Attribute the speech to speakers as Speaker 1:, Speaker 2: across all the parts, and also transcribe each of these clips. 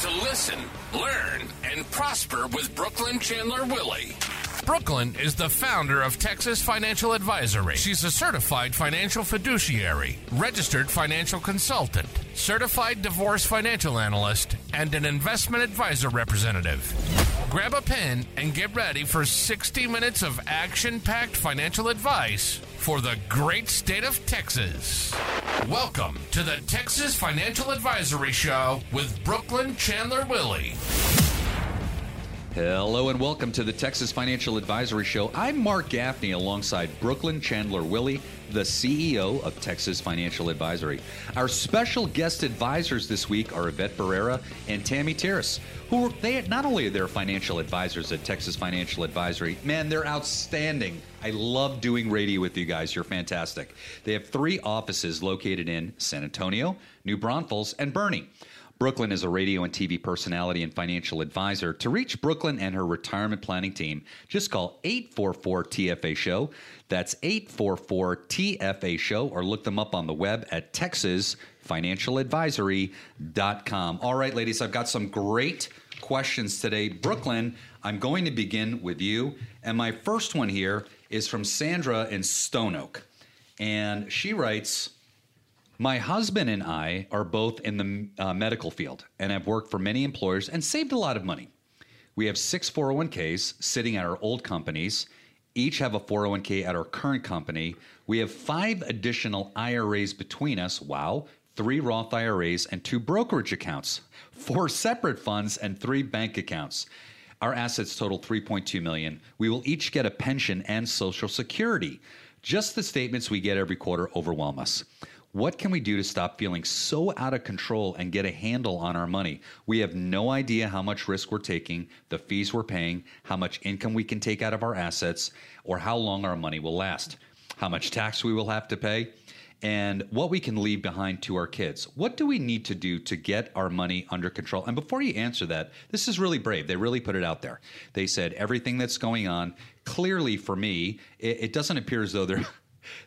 Speaker 1: to listen, learn, and prosper with Brooklynn Chandler Willy.
Speaker 2: Brooklynn is the founder of Texas Financial Advisory. She's a certified financial fiduciary, registered financial consultant, certified divorce financial analyst, and an investment advisor representative. Grab a pen and get ready for 60 minutes of action packed financial advice for the great state of Texas. Welcome to the Texas Financial Advisory Show with Brooklynn Chandler Willy.
Speaker 3: Hello and welcome to the Texas Financial Advisory Show. I'm Mark Gaffney alongside Brooklynn Chandler Willy, the CEO of Texas Financial Advisory. Our special guest advisors this week are Yvette Barrera and Tammy Terrace, who are, they not only are they financial advisors at Texas Financial Advisory, man, they're outstanding. I love doing radio with you guys. You're fantastic. They have three offices located in San Antonio, New Braunfels, and Boerne. Brooklynn is a radio and TV personality and financial advisor. To reach Brooklynn and her retirement planning team, just call 844 TFA Show. That's 844 TFA Show, or look them up on the web at texasfinancialadvisory.com. All right, ladies, I've got some great questions today. Brooklynn, I'm going to begin with you. And my first one here is from Sandra in Stone Oak. And she writes, my husband and I are both in the uh, medical field and have worked for many employers and saved a lot of money. We have six 401ks sitting at our old companies, each have a 401k at our current company. We have five additional IRAs between us. Wow. Three Roth IRAs and two brokerage accounts, four separate funds, and three bank accounts. Our assets total 3.2 million. We will each get a pension and social security. Just the statements we get every quarter overwhelm us. What can we do to stop feeling so out of control and get a handle on our money? We have no idea how much risk we're taking, the fees we're paying, how much income we can take out of our assets, or how long our money will last, how much tax we will have to pay, and what we can leave behind to our kids. What do we need to do to get our money under control? And before you answer that, this is really brave. They really put it out there. They said everything that's going on, clearly for me, it, it doesn't appear as though they're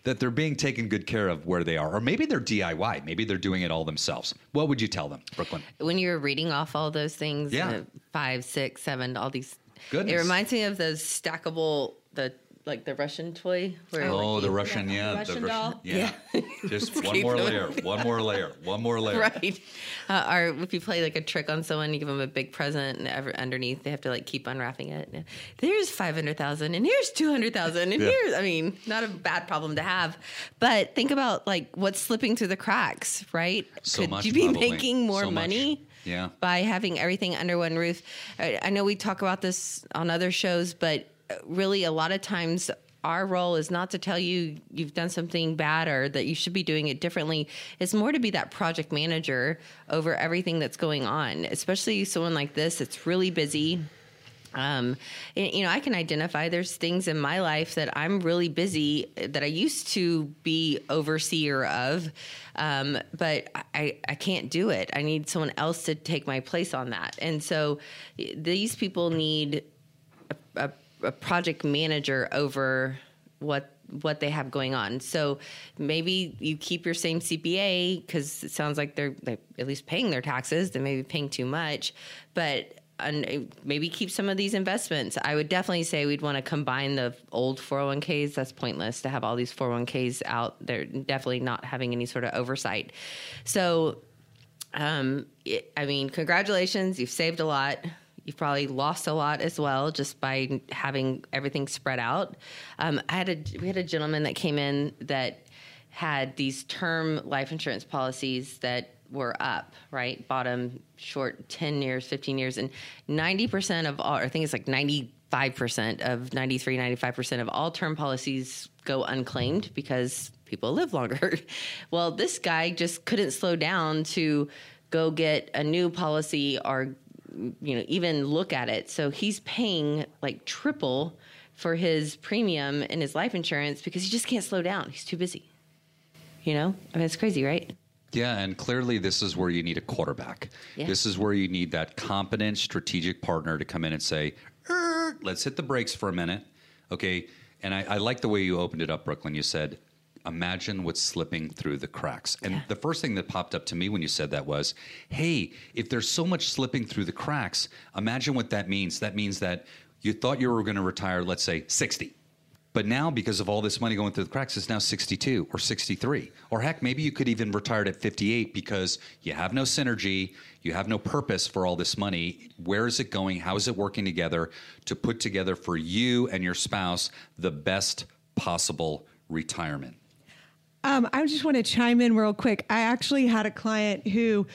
Speaker 3: that they're being taken good care of where they are, or maybe they're DIY, maybe they're doing it all themselves. What would you tell them, Brooklynn?
Speaker 4: When you're reading off all those things,
Speaker 3: yeah.
Speaker 4: Uh, five, six, seven, all these.
Speaker 3: Goodness.
Speaker 4: It reminds me of those stackable the like the Russian toy.
Speaker 3: Where oh, like the Russian, yeah,
Speaker 5: the Russian doll.
Speaker 3: Yeah. yeah. Just one more layer, one more layer, one more layer.
Speaker 4: Right. Uh, or if you play like a trick on someone, you give them a big present, and ever, underneath they have to like keep unwrapping it. There's five hundred thousand, and here's two hundred thousand, and yeah. here's I mean, not a bad problem to have, but think about like what's slipping through the cracks, right?
Speaker 3: So
Speaker 4: Could
Speaker 3: much,
Speaker 4: you be
Speaker 3: probably.
Speaker 4: making more
Speaker 3: so
Speaker 4: money?
Speaker 3: Much. Yeah.
Speaker 4: By having everything under one roof. I, I know we talk about this on other shows, but really a lot of times our role is not to tell you you've done something bad or that you should be doing it differently. It's more to be that project manager over everything that's going on, especially someone like this. It's really busy. Um, and, you know, I can identify there's things in my life that I'm really busy that I used to be overseer of, um, but I, I can't do it. I need someone else to take my place on that. And so these people need a, a a project manager over what what they have going on. So maybe you keep your same CPA because it sounds like they're, they're, at least paying their taxes. They may be paying too much, but and maybe keep some of these investments. I would definitely say we'd want to combine the old 401ks. That's pointless to have all these 401ks out. They're definitely not having any sort of oversight. So, um, it, I mean, congratulations, you've saved a lot You've probably lost a lot as well just by having everything spread out. Um, I had a we had a gentleman that came in that had these term life insurance policies that were up, right? Bottom short 10 years, 15 years, and 90% of all, I think it's like 95% of 93, 95% of all term policies go unclaimed because people live longer. well, this guy just couldn't slow down to go get a new policy or you know even look at it so he's paying like triple for his premium and his life insurance because he just can't slow down he's too busy you know i mean it's crazy right
Speaker 3: yeah, and clearly this is where you need a quarterback. Yeah. This is where you need that competent strategic partner to come in and say, er, let's hit the brakes for a minute. Okay. And I, I like the way you opened it up, Brooklynn. You said, imagine what's slipping through the cracks. And the first thing that popped up to me when you said that was, hey, if there's so much slipping through the cracks, imagine what that means. That means that you thought you were going to retire, let's say 60. But now, because of all this money going through the cracks, it's now 62 or 63. Or heck, maybe you could even retire at 58 because you have no synergy, you have no purpose for all this money. Where is it going? How is it working together to put together for you and your spouse the best possible retirement?
Speaker 5: Um, I just want to chime in real quick. I actually had a client who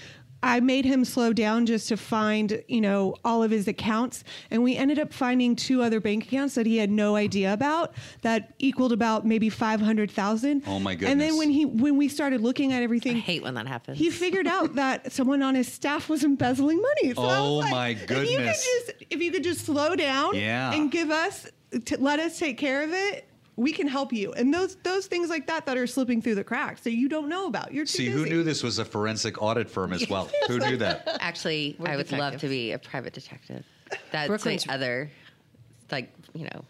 Speaker 5: I made him slow down just to find, you know, all of his accounts. And we ended up finding two other bank accounts that he had no idea about that equaled about maybe 500,000.
Speaker 3: Oh my goodness.
Speaker 5: And then when he when we started looking at
Speaker 4: I
Speaker 5: everything,
Speaker 4: hate when that happens.
Speaker 5: he figured out that someone on his staff was embezzling money. So I
Speaker 3: Oh,
Speaker 5: was like,
Speaker 3: my
Speaker 5: If you could
Speaker 3: goodness.
Speaker 5: just if you could just slow down
Speaker 3: Yeah.
Speaker 5: and give us to let us take care of it, we can help you. And those those things like that that are slipping through the cracks that you don't know about. You're too
Speaker 3: See, who knew this was a forensic audit firm as well? who knew that?
Speaker 4: Actually,
Speaker 6: We're
Speaker 4: I would love to be a private detective. That's
Speaker 6: Brooklynn's-
Speaker 4: the other, like you know,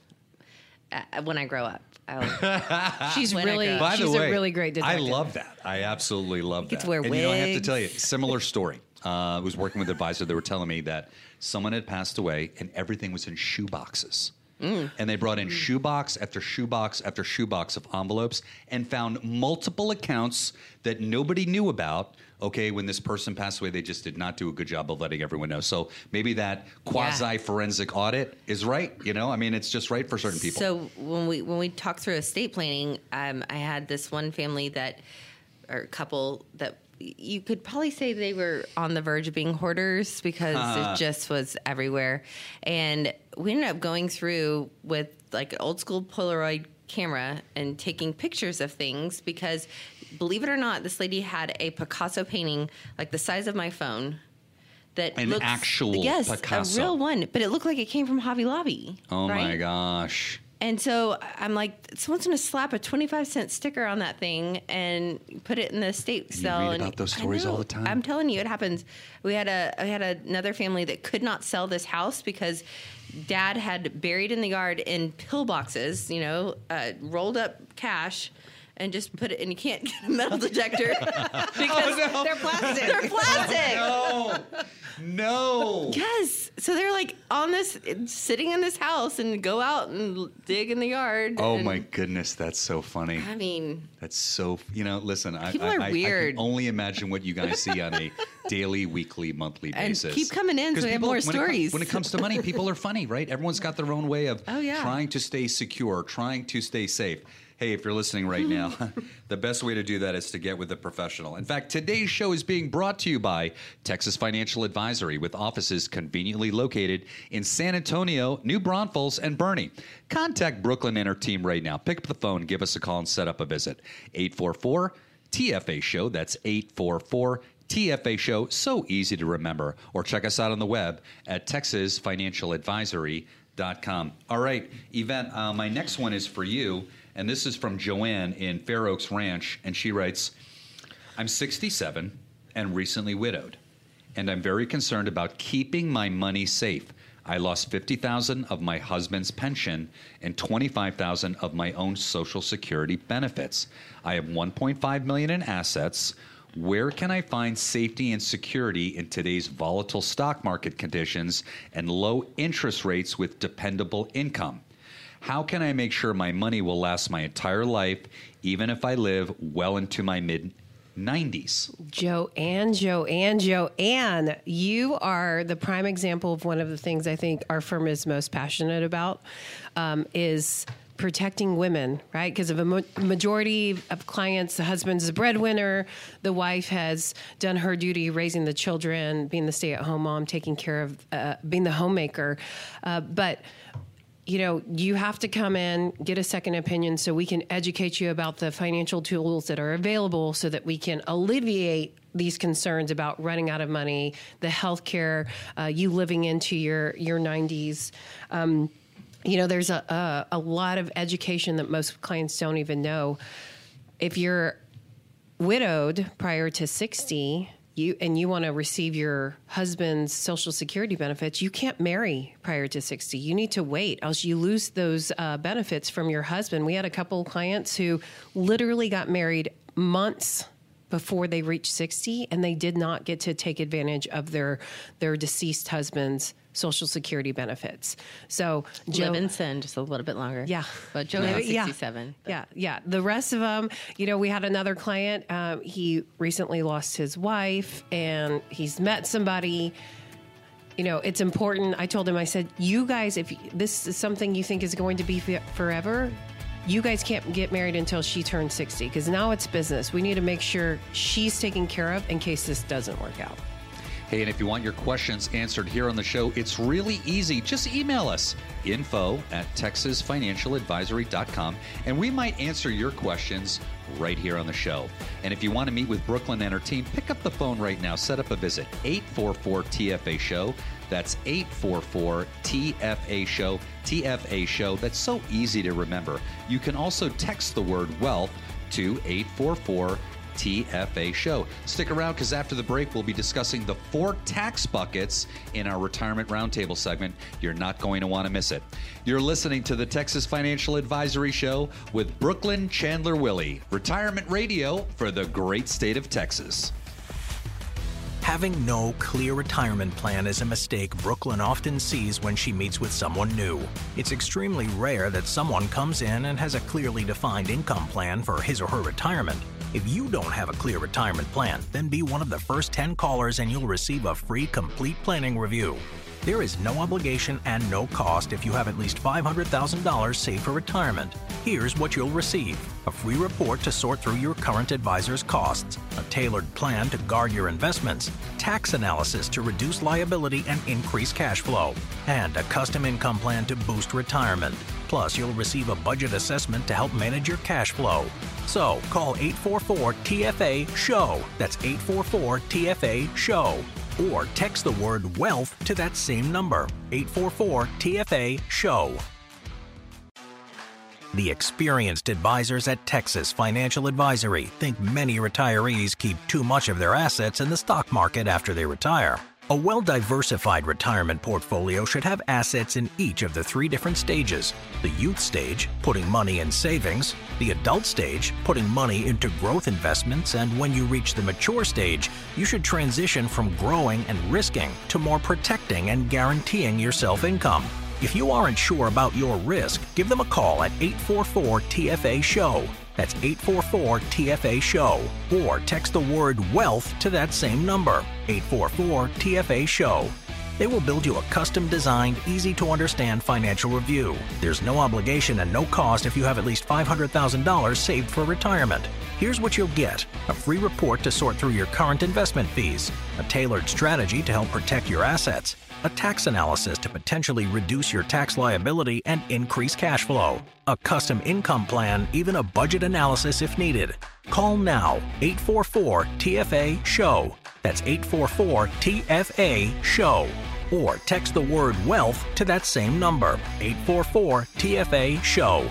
Speaker 4: uh, when I grow up. I'll,
Speaker 6: She's
Speaker 4: When
Speaker 6: really
Speaker 4: grow.
Speaker 3: By
Speaker 6: she's
Speaker 3: the way,
Speaker 6: a really great detective.
Speaker 3: I love that. I absolutely love
Speaker 4: get
Speaker 3: that.
Speaker 4: to wear
Speaker 3: and you know, I have to tell you, similar story. Uh, I was working with an advisor. They were telling me that someone had passed away and everything was in shoe boxes.
Speaker 4: Mm.
Speaker 3: And they brought in shoebox after shoebox after shoebox of envelopes and found multiple accounts that nobody knew about. Okay, when this person passed away, they just did not do a good job of letting everyone know. So maybe that quasi forensic audit is right. You know, I mean, it's just right for certain people.
Speaker 4: So when we when we talked through estate planning, um, I had this one family that or couple that you could probably say they were on the verge of being hoarders because it just was everywhere, and we ended up going through with like an old school Polaroid camera and taking pictures of things because believe it or not this lady had a picasso painting like the size of my phone that
Speaker 3: An
Speaker 4: looks,
Speaker 3: actual
Speaker 4: yes
Speaker 3: Picasso.
Speaker 4: a real one but it looked like it came from hobby lobby
Speaker 3: oh my gosh.
Speaker 4: And so I'm like, someone's going to slap a 25 cent sticker on that thing and put it in the estate
Speaker 3: you read about those stories all the time.
Speaker 4: I'm telling you, it happens. We had a, I had another family that could not sell this house because dad had buried in the yard in pill boxes, you know, uh, rolled up cash. And just put it, and you can't get a metal detector oh, because they're plastic. They're plastic.
Speaker 3: No, no.
Speaker 4: Yes. So they're like on this, sitting in this house, and go out and dig in the yard.
Speaker 3: Oh
Speaker 4: and-
Speaker 3: my goodness, that's so funny.
Speaker 4: I mean,
Speaker 3: That's so. You know, listen. I,
Speaker 4: People
Speaker 3: I,
Speaker 4: are
Speaker 3: I- I
Speaker 4: weird.
Speaker 3: can only imagine what you guys see on a daily, weekly, monthly basis.
Speaker 4: And
Speaker 3: basis.
Speaker 4: keep coming in so we have more
Speaker 3: when it
Speaker 4: stories.
Speaker 3: when it comes to money, people are funny, right? Everyone's got their own way of
Speaker 4: Oh, yeah.
Speaker 3: trying to stay secure, trying to stay safe. Hey, if you're listening right now, the best way to do that is to get with a professional. In fact, today's show is being brought to you by Texas Financial Advisory with offices conveniently located in San Antonio, New Braunfels, and Boerne. Contact Brooklynn and her team right now. Pick up the phone, give us a call, and set up a visit. 844 TFA Show. That's 844 TFA Show. So easy to remember. Or check us out on the web at texasfinancialadvisory.com. All right, Yvette, uh, my next one is for you. And this is from Joanne in Fair Oaks Ranch. And she writes I'm 67 and recently widowed, and I'm very concerned about keeping my money safe. I lost 50,000 of my husband's pension and 25,000 of my own social security benefits. I have 1.5 million in assets. Where can I find safety and security in today's volatile stock market conditions and low interest rates with dependable income? How can I make sure my money will last my entire life, even if I live well into my mid 90s?
Speaker 6: Joanne, Joanne, Joanne, you are the prime example of one of the things I think our firm is most passionate about um, is protecting women, right? Because of a ma- majority of clients, the husband's the breadwinner, the wife has done her duty raising the children, being the stay-at-home mom, taking care of, uh, being the homemaker, uh, but you know, you have to come in, get a second opinion so we can educate you about the financial tools that are available so that we can alleviate these concerns about running out of money, the health care, uh, you living into your, your 90s. Um, you know, there's a, a, a lot of education that most clients don't even know. If you're widowed prior to 60, you and you want to receive your husband's social security benefits, you can't marry prior to 60. You need to wait, else you lose those uh, benefits from your husband. We had a couple clients who literally got married months before they reached 60 and they did not get to take advantage of their their deceased husband's social security benefits. So Joe,
Speaker 4: Live and sin just a little bit longer.
Speaker 6: yeah.
Speaker 4: But Joe
Speaker 6: Yeah.
Speaker 4: is
Speaker 6: Yeah.
Speaker 4: 67.
Speaker 6: Yeah, yeah. The rest of them, you know, we had another client. Um, he recently lost his wife, and he's met somebody. You know, it's important. I told him, I said, you guys, if this is something you think is going to be forever, you guys can't get married until she turns 60 because now it's business. We need to make sure she's taken care of in case this doesn't work out.
Speaker 3: Hey, and if you want your questions answered here on the show, it's really easy. Just email us info at texasfinancialadvisory.com and we might answer your questions right here on the show. And if you want to meet with Brooklynn and her team, pick up the phone right now. Set up a visit 844 TFA Show. That's 844 TFA Show. TFA Show. That's so easy to remember. You can also text the word wealth to 844 TFA show. Stick around because after the break, we'll be discussing the four tax buckets in our retirement roundtable segment. You're not going to want to miss it. You're listening to the Texas Financial Advisory Show with Brooklynn Chandler Willy, retirement radio for the great state of Texas.
Speaker 7: Having no clear retirement plan is a mistake Brooklynn often sees when she meets with someone new. It's extremely rare that someone comes in and has a clearly defined income plan for his or her retirement. If you don't have a clear retirement plan, then be one of the first 10 callers and you'll receive a free complete planning review. There is no obligation and no cost if you have at least $500,000 saved for retirement. Here's what you'll receive a free report to sort through your current advisor's costs, a tailored plan to guard your investments, tax analysis to reduce liability and increase cash flow, and a custom income plan to boost retirement. Plus, you'll receive a budget assessment to help manage your cash flow. So, call 844 TFA SHOW. That's 844 TFA SHOW or text the word wealth to that same number 844 TFA SHOW. The experienced advisors at Texas Financial Advisory think many retirees keep too much of their assets in the stock market after they retire. A well diversified retirement portfolio should have assets in each of the three different stages the youth stage, putting money in savings, the adult stage, putting money into growth investments, and when you reach the mature stage, you should transition from growing and risking to more protecting and guaranteeing yourself income. If you aren't sure about your risk, give them a call at 844 TFA SHOW. That's 844 TFA SHOW. Or text the word wealth to that same number, 844 TFA SHOW. They will build you a custom designed, easy to understand financial review. There's no obligation and no cost if you have at least $500,000 saved for retirement. Here's what you'll get a free report to sort through your current investment fees, a tailored strategy to help protect your assets, a tax analysis to potentially reduce your tax liability and increase cash flow, a custom income plan, even a budget analysis if needed. Call now 844 TFA SHOW. That's 844 TFA SHOW. Or text the word wealth to that same number 844 TFA SHOW.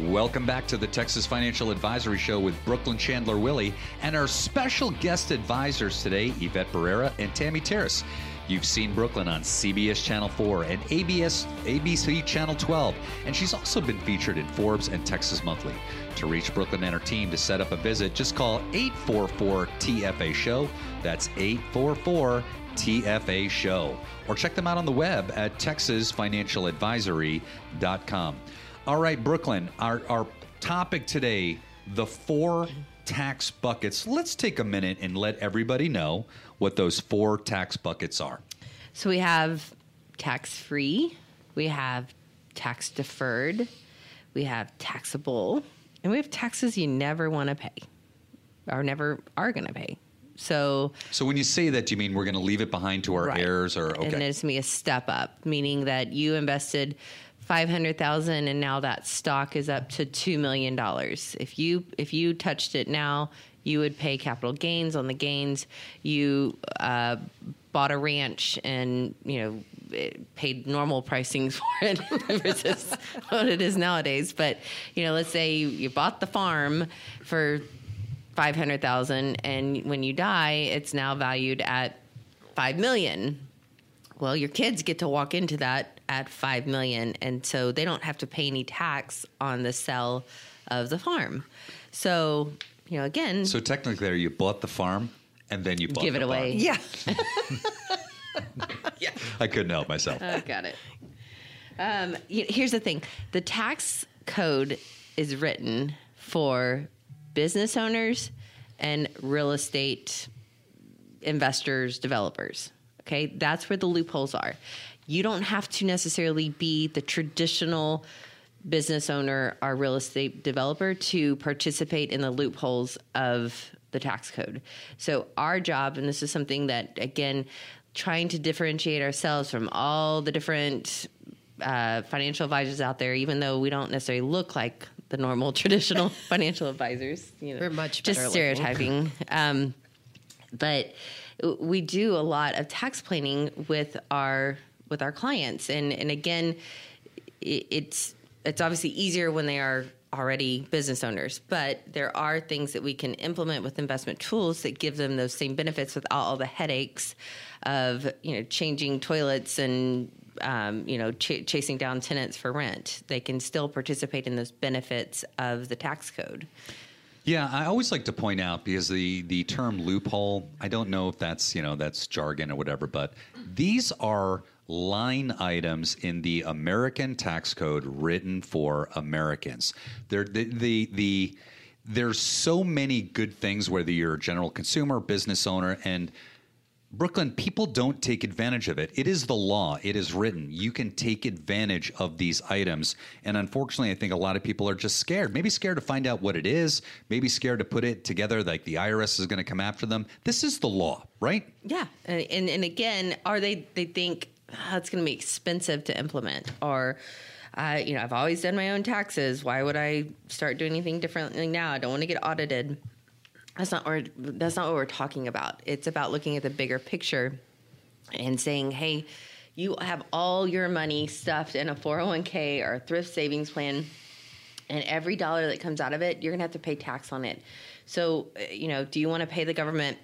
Speaker 3: Welcome back to the Texas Financial Advisory Show with Brooklynn Chandler Willy and our special guest advisors today, Yvette Barrera and Tammy Terrace. You've seen Brooklynn on CBS Channel 4 and ABS, ABC Channel 12, and she's also been featured in Forbes and Texas Monthly. To reach Brooklynn and her team to set up a visit, just call 844 TFA Show. That's 844 TFA Show. Or check them out on the web at texasfinancialadvisory.com. All right, Brooklynn, our, our topic today the four tax buckets. Let's take a minute and let everybody know what those four tax buckets are.
Speaker 4: So we have tax free, we have tax deferred, we have taxable, and we have taxes you never want to pay or never are going to pay. So,
Speaker 3: So when you say that, do you mean we're going to leave it behind to our
Speaker 4: Right.
Speaker 3: heirs or okay.
Speaker 4: and it's going to be a step up, meaning that you invested five hundred thousand, and now that stock is up to two million dollars. If you if you touched it now, you would pay capital gains on the gains. You uh, bought a ranch, and you know paid normal pricing for it versus what it is nowadays. But you know, let's say you, you bought the farm for five hundred thousand, and when you die, it's now valued at five million. Well, your kids get to walk into that at five million, and so they don't have to pay any tax on the sale of the farm. So, you know, again,
Speaker 3: So technically, there you bought the farm and then you bought
Speaker 4: give
Speaker 3: the
Speaker 4: it away.
Speaker 6: Yeah.
Speaker 3: farm. I couldn't help myself.
Speaker 4: Oh, got it. Um, y- here's the thing: the tax code is written for business owners and real estate investors, developers. Okay, that's where the loopholes are. You don't have to necessarily be the traditional business owner or real estate developer to participate in the loopholes of the tax code. So, our job, and this is something that, again, trying to differentiate ourselves from all the different uh, financial advisors out there, even though we don't necessarily look like the normal traditional financial advisors. You know,
Speaker 6: We're much
Speaker 4: just stereotyping. um, but we do a lot of tax planning with our with our clients, and and again, it's it's obviously easier when they are already business owners, but there are things that we can implement with investment tools that give them those same benefits without all the headaches of you know changing toilets and um, you know ch- chasing down tenants for rent. They can still participate in those benefits of the tax code.
Speaker 3: Yeah, I always like to point out because the the term loophole, I don't know if that's you know that's jargon or whatever, but these are line items in the American tax code written for Americans. They're the the, the there's so many good things whether you're a general consumer, business owner, and Brooklynn, people don't take advantage of it. It is the law. It is written. You can take advantage of these items. And unfortunately, I think a lot of people are just scared. Maybe scared to find out what it is, maybe scared to put it together like the IRS is going to come after them. This is the law, right?
Speaker 4: Yeah, and, and again, are they they think "Ah, it's going to be expensive to implement, or uh, you know, I've always done my own taxes. Why would I start doing anything differently now? I don't want to get audited. That's not or that's not what we're talking about. It's about looking at the bigger picture and saying, hey, you have all your money stuffed in a 401k or a thrift savings plan and every dollar that comes out of it, you're going to have to pay tax on it. So, uh, you know, do you want to pay the government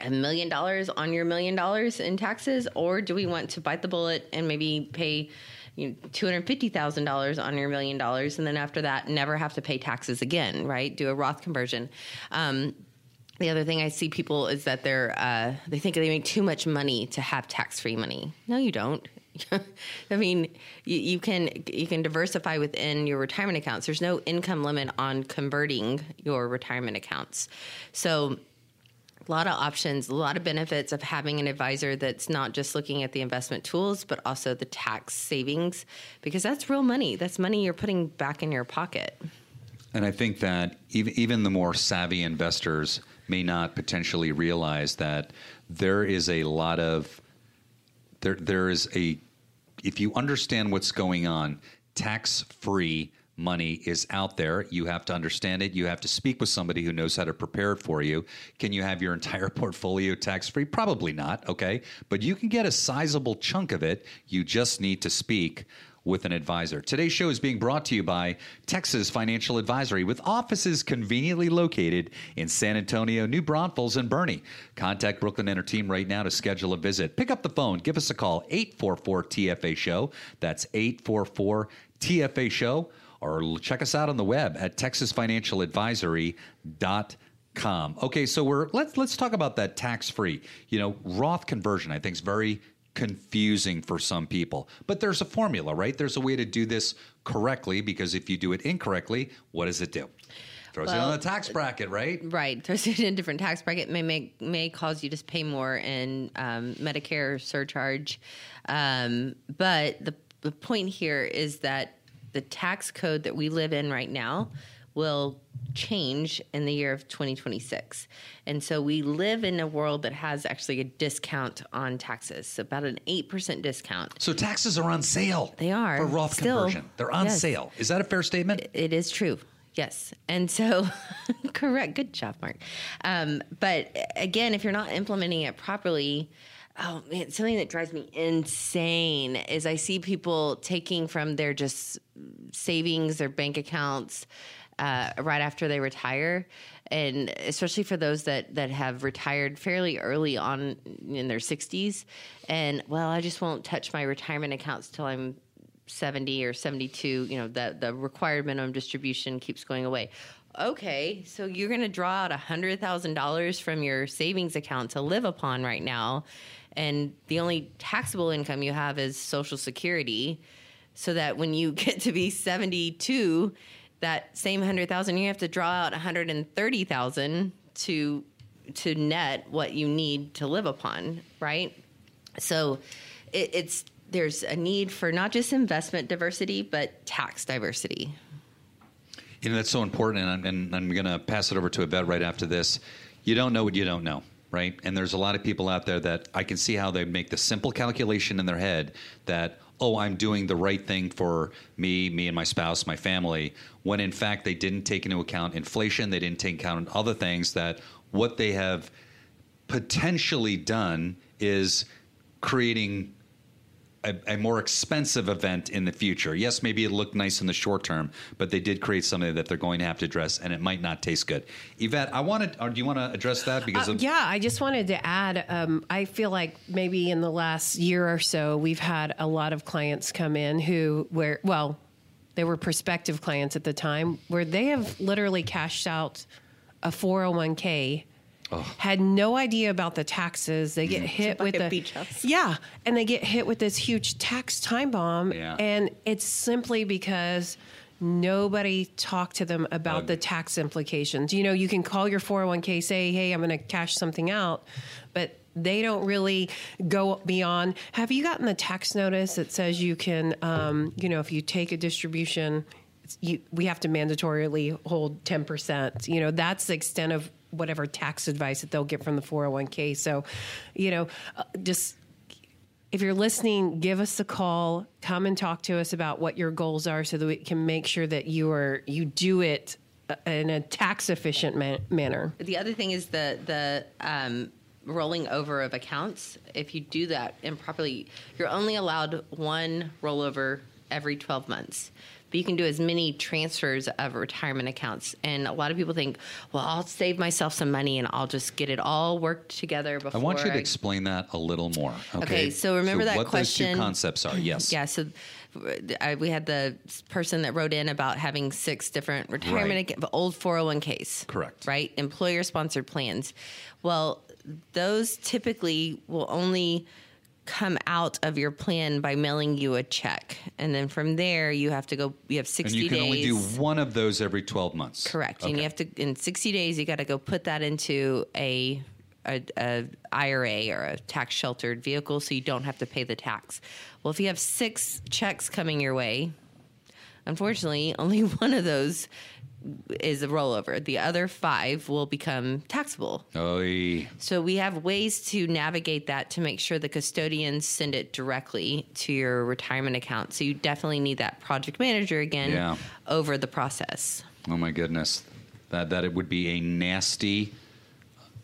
Speaker 4: a million dollars on your million dollars in taxes, or do we want to bite the bullet and maybe pay you know, two hundred fifty thousand dollars on your million dollars, and then after that, never have to pay taxes again? Right? Do a Roth conversion. Um, the other thing I see people is that they're uh, they think they make too much money to have tax free money. No, you don't. I mean, you, you can you can diversify within your retirement accounts. There's no income limit on converting your retirement accounts. So a lot of options, a lot of benefits of having an advisor that's not just looking at the investment tools, but also the tax savings, because that's real money. That's money you're putting back in your pocket.
Speaker 3: And I think that even, even the more savvy investors may not potentially realize that there is a lot of there there is a if you understand what's going on, tax free money is out there. You have to understand it. You have to speak with somebody who knows how to prepare it for you. Can you have your entire portfolio tax free? Probably not, okay? But you can get a sizable chunk of it. You just need to speak with an advisor. Today's show is being brought to you by Texas Financial Advisory with offices conveniently located in San Antonio, New Braunfels, and Boerne. Contact Brooklynn and her Team right now to schedule a visit. Pick up the phone, give us a call 844 TFA Show. That's 844 TFA Show or check us out on the web at texasfinancialadvisory.com. Okay, so we're let's let's talk about that tax-free. You know, Roth conversion I think is very confusing for some people. But there's a formula, right? There's a way to do this correctly because if you do it incorrectly, what does it do? Throws you
Speaker 4: Well,
Speaker 3: on the tax bracket, right?
Speaker 4: Right, throws you in a different tax bracket may make may cause you to pay more in um, Medicare surcharge. Um, but the the point here is that the tax code that we live in right now will change in the year of 2026. And so we live in a world that has actually a discount on taxes, so about an 8% discount.
Speaker 3: So taxes are on sale.
Speaker 4: They are.
Speaker 3: for Roth
Speaker 4: Still,
Speaker 3: conversion. They're on
Speaker 4: yes.
Speaker 3: sale. Is that a fair statement?
Speaker 4: It is true. Yes. And so, correct. Good job, Mark. Um, but again, if you're not implementing it properly, oh man, something that drives me insane is I see people taking from their just savings, their bank accounts, uh, right after they retire, and especially for those that that have retired fairly early on in their 60s, and well, I just won't touch my retirement accounts till I'm 70 or 72. You know, the the required minimum distribution keeps going away. Okay, so you're going to draw out $100,000 from your savings account to live upon right now, and the only taxable income you have is Social Security so that when you get to be 72 that same 100,000 you have to draw out 130,000 to to net what you need to live upon right so it, it's there's a need for not just investment diversity but tax diversity
Speaker 3: You know, that's so important. And I'm, and I'm going to pass it over to Yvette right after this. You don't know what you don't know, right? And there's a lot of people out there that I can see how they make the simple calculation in their head that, oh, I'm doing the right thing for me, me and my spouse, my family, when in fact they didn't take into account inflation, they didn't take account other things that what they have potentially done is creating a, a, more expensive event in the future. Yes, maybe it looked nice in the short term, but they did create something that they're going to have to address, and it might not taste good. Yvette, I wanted. Or do you want to address that? Because
Speaker 6: Uh,
Speaker 3: of,
Speaker 6: yeah, I just wanted to add. Um, I feel like maybe in the last year or so, we've had a lot of clients come in who were well, they were prospective clients at the time where they have literally cashed out a 401k. Had no idea about the taxes. They get hit
Speaker 4: buy
Speaker 6: with
Speaker 4: a
Speaker 6: the
Speaker 4: beach house.
Speaker 6: yeah, and they get hit with this huge tax time bomb,
Speaker 3: Yeah.
Speaker 6: and it's simply because nobody talked to them about the tax implications. You know, you can call your 401k, say, hey, I'm going to cash something out, but they don't really go beyond. Have you gotten the tax notice that says you can, um, you know, if you take a distribution, you, we have to mandatorily hold 10%. You know, that's the extent of whatever tax advice that they'll get from the 401k. So, you know, uh, just if you're listening, give us a call. Come and talk to us about what your goals are, so that we can make sure that you are you do it uh, in a tax efficient man- manner.
Speaker 4: The other thing is the the um, rolling over of accounts. If you do that improperly, you're only allowed one rollover every 12 months. But you can do as many transfers of retirement accounts. And a lot of people think, well, I'll save myself some money and I'll just get it all worked together before.
Speaker 3: I want you to
Speaker 4: I-
Speaker 3: explain that a little more. Okay.
Speaker 4: Okay, so remember that
Speaker 3: what
Speaker 4: question.
Speaker 3: those two concepts are. Yes.
Speaker 4: Yeah, so uh, I, we had the person that wrote in about having six different retirement
Speaker 3: Right.
Speaker 4: acc- old 401ks.
Speaker 3: Correct.
Speaker 4: Right? Employer sponsored plans. Well, those typically will only come out of your plan by mailing you a check. And then from there you have to go you have 60
Speaker 3: And you can
Speaker 4: days.
Speaker 3: only do one of those every 12 months.
Speaker 4: Correct. And
Speaker 3: Okay.
Speaker 4: you have to in 60 days you got to go put that into a, a, a IRA or a tax sheltered vehicle so you don't have to pay the tax. Well, if you have 6 checks coming your way, unfortunately, only one of those is a rollover. The other 5 will become taxable.
Speaker 3: Oy.
Speaker 4: So we have ways to navigate that to make sure the custodians send it directly to your retirement account. So you definitely need that project manager again
Speaker 3: Yeah.
Speaker 4: over the process.
Speaker 3: Oh my goodness, that that it would be a nasty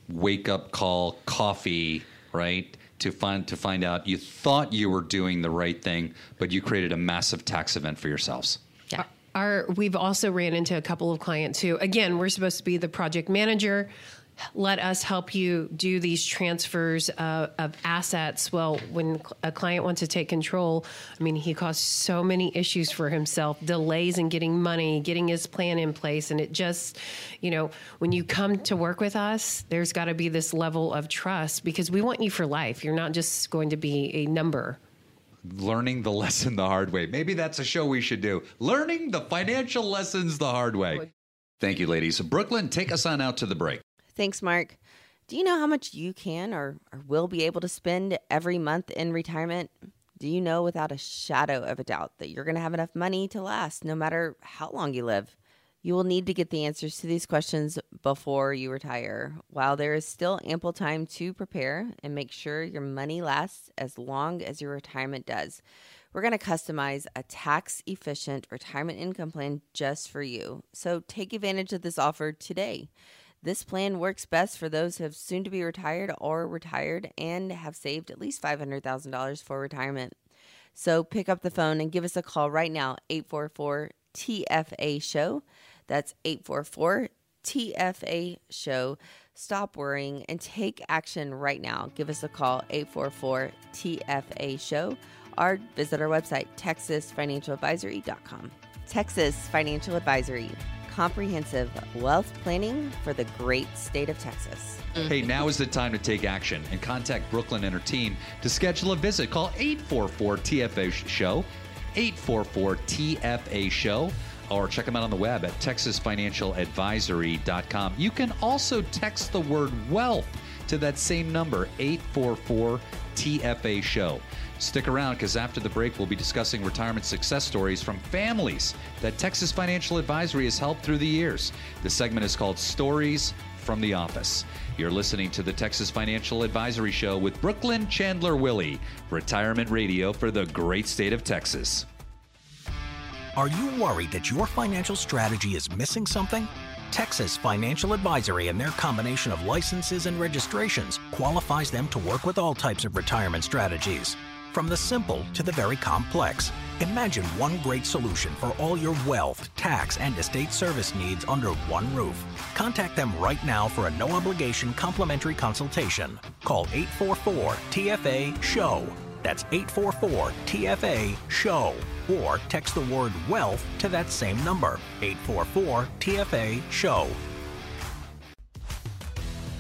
Speaker 3: wake up call coffee, right? To find to find out you thought you were doing the right thing, but you created a massive tax event for yourselves.
Speaker 4: Yeah.
Speaker 6: Our we've also ran into a couple of clients who, again, we're supposed to be the project manager. Let us help you do these transfers uh, of assets. Well, when a client wants to take control, I mean, he caused so many issues for himself, delays in getting money, getting his plan in place. And it just, you know, when you come to work with us, there's got to be this level of trust because we want you for life. You're not just going to be a number.
Speaker 3: Learning the lesson the hard way. Maybe that's a show we should do. Learning the financial lessons the hard way. Thank you, ladies. Brooklynn, take us on out to the break.
Speaker 8: Thanks, Mark. Do you know how much you can or, or will be able to spend every month in retirement? Do you know without a shadow of a doubt that you're going to have enough money to last no matter how long you live? You will need to get the answers to these questions before you retire. While there is still ample time to prepare and make sure your money lasts as long as your retirement does, we're going to customize a tax efficient retirement income plan just for you. So take advantage of this offer today. This plan works best for those who have soon to be retired or retired and have saved at least $500,000 for retirement. So pick up the phone and give us a call right now, 844 TFA Show. That's 844 TFA Show. Stop worrying and take action right now. Give us a call, 844 TFA Show, or visit our website, texasfinancialadvisory.com. Texas Financial Advisory, comprehensive wealth planning for the great state of Texas.
Speaker 3: Hey, now is the time to take action and contact Brooklynn and her team to schedule a visit. Call 844 TFA Show, 844 TFA Show, or check them out on the web at texasfinancialadvisory.com. You can also text the word wealth to that same number, 844 TFA Show. Stick around because after the break, we'll be discussing retirement success stories from families that Texas Financial Advisory has helped through the years. The segment is called Stories from the Office. You're listening to the Texas Financial Advisory Show with Brooklynn Chandler Willy, retirement radio for the great state of Texas.
Speaker 7: Are you worried that your financial strategy is missing something? Texas Financial Advisory and their combination of licenses and registrations qualifies them to work with all types of retirement strategies. From the simple to the very complex, imagine one great solution for all your wealth, tax, and estate service needs under one roof. Contact them right now for a no obligation complimentary consultation. Call 844 TFA SHOW. That's 844 TFA SHOW. Or text the word wealth to that same number 844 TFA SHOW.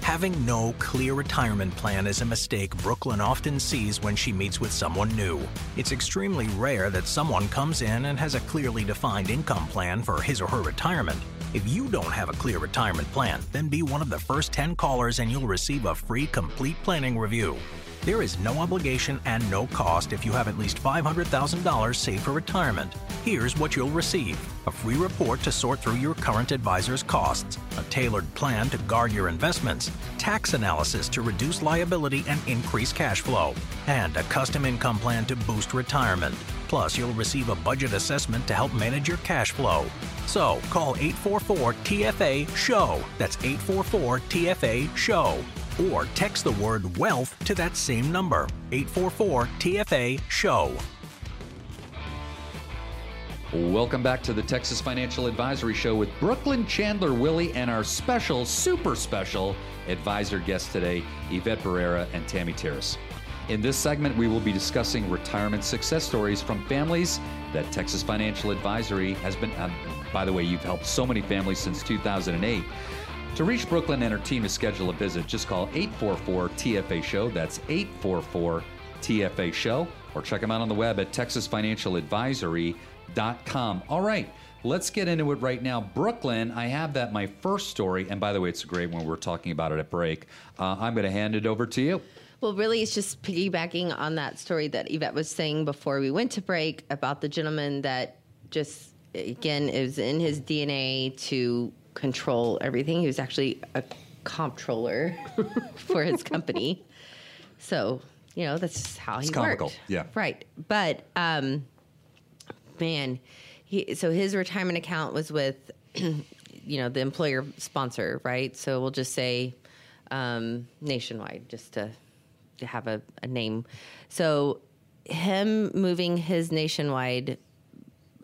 Speaker 7: Having no clear retirement plan is a mistake Brooklynn often sees when she meets with someone new. It's extremely rare that someone comes in and has a clearly defined income plan for his or her retirement. If you don't have a clear retirement plan, then be one of the first 10 callers and you'll receive a free complete planning review. There is no obligation and no cost if you have at least $500,000 saved for retirement. Here's what you'll receive a free report to sort through your current advisor's costs, a tailored plan to guard your investments, tax analysis to reduce liability and increase cash flow, and a custom income plan to boost retirement. Plus, you'll receive a budget assessment to help manage your cash flow. So, call 844 TFA SHOW. That's 844 TFA SHOW or text the word wealth to that same number 844 TFA SHOW.
Speaker 3: Welcome back to the Texas Financial Advisory Show with Brooklynn Chandler Willy and our special, super special advisor guest today, Yvette Barrera and Tammy Terrace. In this segment, we will be discussing retirement success stories from families that Texas Financial Advisory has been. Uh, by the way, you've helped so many families since 2008. To reach Brooklynn and her team to schedule a visit, just call 844 TFA Show. That's 844 TFA Show. Or check them out on the web at texasfinancialadvisory.com. All right, let's get into it right now. Brooklynn, I have that my first story. And by the way, it's a great one. we're talking about it at break. Uh, I'm going to hand it over to you.
Speaker 4: Well, really, it's just piggybacking on that story that Yvette was saying before we went to break about the gentleman that just, again, is in his DNA to control everything. He was actually a comptroller for his company. So, you know, that's just how he
Speaker 3: It's comical,
Speaker 4: worked.
Speaker 3: yeah.
Speaker 4: Right. But, um, man, he, so his retirement account was with, you know, the employer sponsor, right? So we'll just say um, nationwide, just to, to have a, a name. So him moving his nationwide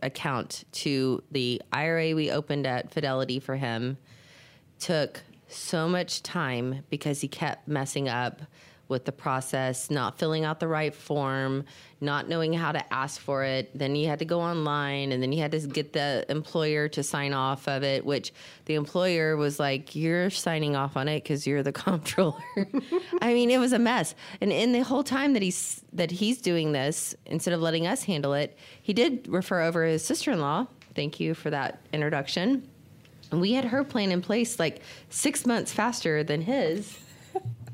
Speaker 4: account to the IRA we opened at Fidelity for him. Took so much time because he kept messing up with the process, not filling out the right form, not knowing how to ask for it. Then he had to go online and then he had to get the employer to sign off of it, which the employer was like, You're signing off on it because you're the comptroller. I mean, it was a mess. And in the whole time that he's that he's doing this, instead of letting us handle it, he did refer over his sister in law. Thank you for that introduction. And we had her plan in place like six months faster than his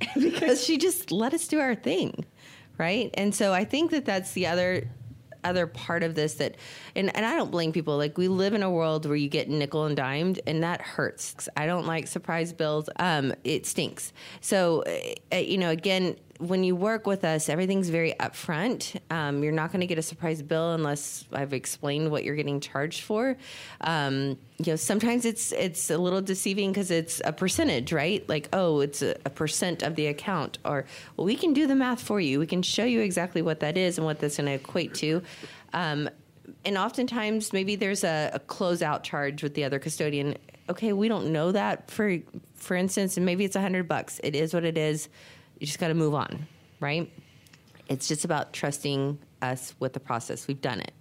Speaker 4: because she just let us do our thing right? And so i think that that's the other other part of this that and, and i don't blame people. Like we live in a world where you get nickel and dimed and that hurts. I don't like surprise bills. Um it stinks. So uh, you know again when you work with us everything's very upfront. Um, you're not going to get a surprise bill unless i've explained what you're getting charged for. Um, you know sometimes it's it's a little deceiving because it's a percentage right? Like oh it's a, a percent of the account. Or well we can do the math for you. We can show you exactly what that is and what that's going to equate to. Um, and oftentimes maybe there's a, a closeout charge with the other custodian. Okay, we don't know that. For for instance, and maybe it's a hundred bucks. It is what it is. You just got to move on, right? It's just about trusting us with the process. We've done it.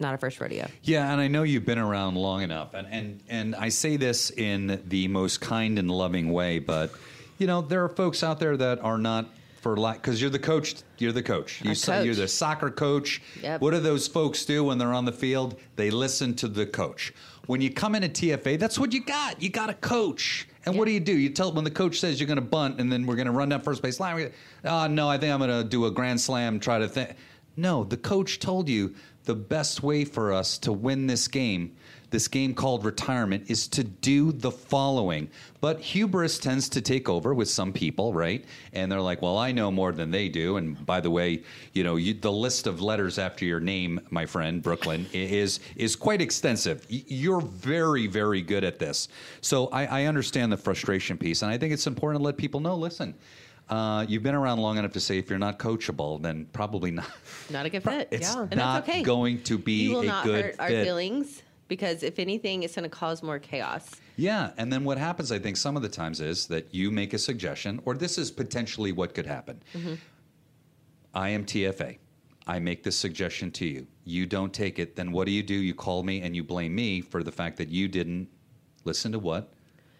Speaker 4: Not a first rodeo.
Speaker 3: Yeah, and I know you've been around long enough, and and and I say this in the most kind and loving way, but you know there are folks out there that are not for like because you're the coach. You're the coach. You
Speaker 4: A
Speaker 3: say you're the soccer coach.
Speaker 4: Yep.
Speaker 3: What do those folks do when they're on the field? They listen to the coach. When you come into TFA, that's what you got. You got a coach. And what do you do? You tell when the coach says you're going to bunt and then we're going to run down first base line. Oh no, I think I'm going to do a grand slam. Try to think. No, the coach told you the best way for us to win this game, this game called retirement, is to do the following. But hubris tends to take over with some people, right? And they're like, well, I know more than they do. And by the way, you know, you, the list of letters after your name, my friend, Brooklynn, is, is quite extensive. You're very, very good at this. So I, I understand the frustration piece. And I think it's important to let people know listen, uh, you've been around long enough to say if you're not coachable, then probably not.
Speaker 4: Not a good fit.
Speaker 3: It's
Speaker 4: and
Speaker 3: not
Speaker 4: that's okay.
Speaker 3: going to be
Speaker 4: you will
Speaker 3: a
Speaker 4: not
Speaker 3: good
Speaker 4: hurt our feelings because if anything, it's going to cause more chaos.
Speaker 3: Yeah, and then what happens, I think, some of the times is that you make a suggestion, or this is potentially what could happen. Mm-hmm. I am TFA. I make this suggestion to you. You don't take it, then what do you do? You call me and you blame me for the fact that you didn't listen to what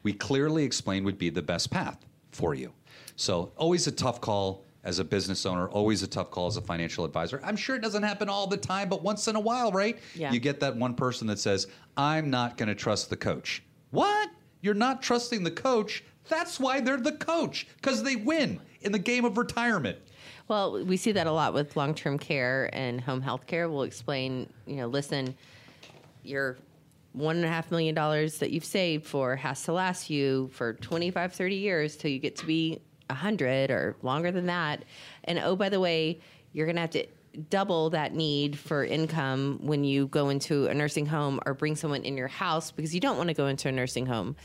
Speaker 3: we clearly explained would be the best path for you. So, always a tough call as a business owner, always a tough call as a financial advisor. I'm sure it doesn't happen all the time, but once in a while, right?
Speaker 4: Yeah.
Speaker 3: You get that one person that says, I'm not going to trust the coach. What? You're not trusting the coach? That's why they're the coach, because they win in the game of retirement.
Speaker 4: Well, we see that a lot with long term care and home health care. We'll explain, you know, listen, your one and a half million dollars that you've saved for has to last you for 25, 30 years till you get to be 100 or longer than that. And oh, by the way, you're going to have to double that need for income when you go into a nursing home or bring someone in your house because you don't want to go into a nursing home.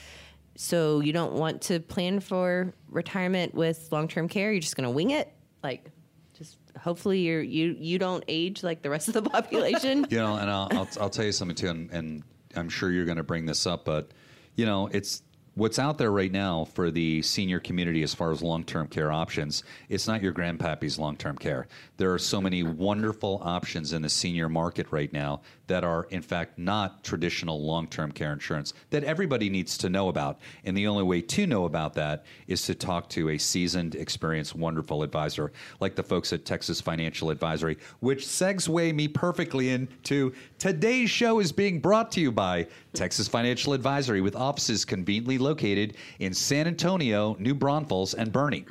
Speaker 4: So you don't want to plan for retirement with long-term care. You're just going to wing it. Like just hopefully you're you you don't age like the rest of the population.
Speaker 3: You know, and I'll, I'll, I'll tell you something too, and, and I'm sure you're going to bring this up, but you know, it's what's out there right now for the senior community as far as long-term care options. It's not your grandpappy's long-term care. There are so many wonderful options in the senior market right now that are, in fact, not traditional long-term care insurance that everybody needs to know about. And the only way to know about that is to talk to a seasoned, experienced, wonderful advisor like the folks at Texas Financial Advisory, which segue me perfectly into today's show is being brought to you by Texas Financial Advisory with offices conveniently located in San Antonio, New Braunfels, and Boerne.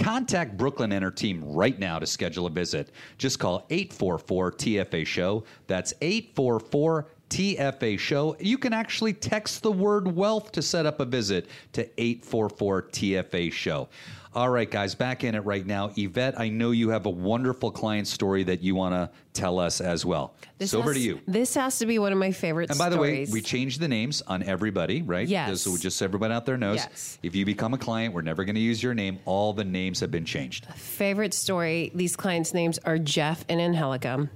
Speaker 3: Contact Brooklynn and her team right now to schedule a visit. Just call 844 TFA Show. That's 844 TFA Show. You can actually text the word wealth to set up a visit to 844 TFA Show. All right, guys, back in it right now. Yvette, I know you have a wonderful client story that you want to tell us as well.
Speaker 6: This
Speaker 3: so over to you.
Speaker 6: This has to be one of my favorite stories.
Speaker 3: And by the way, we changed the names on everybody, right?
Speaker 6: Yes.
Speaker 3: So just so everybody out there knows,
Speaker 6: Yes.
Speaker 3: if you become a client, we're never going to use your name. All the names have been changed.
Speaker 6: favorite story. These clients' names are Jeff and Angelica,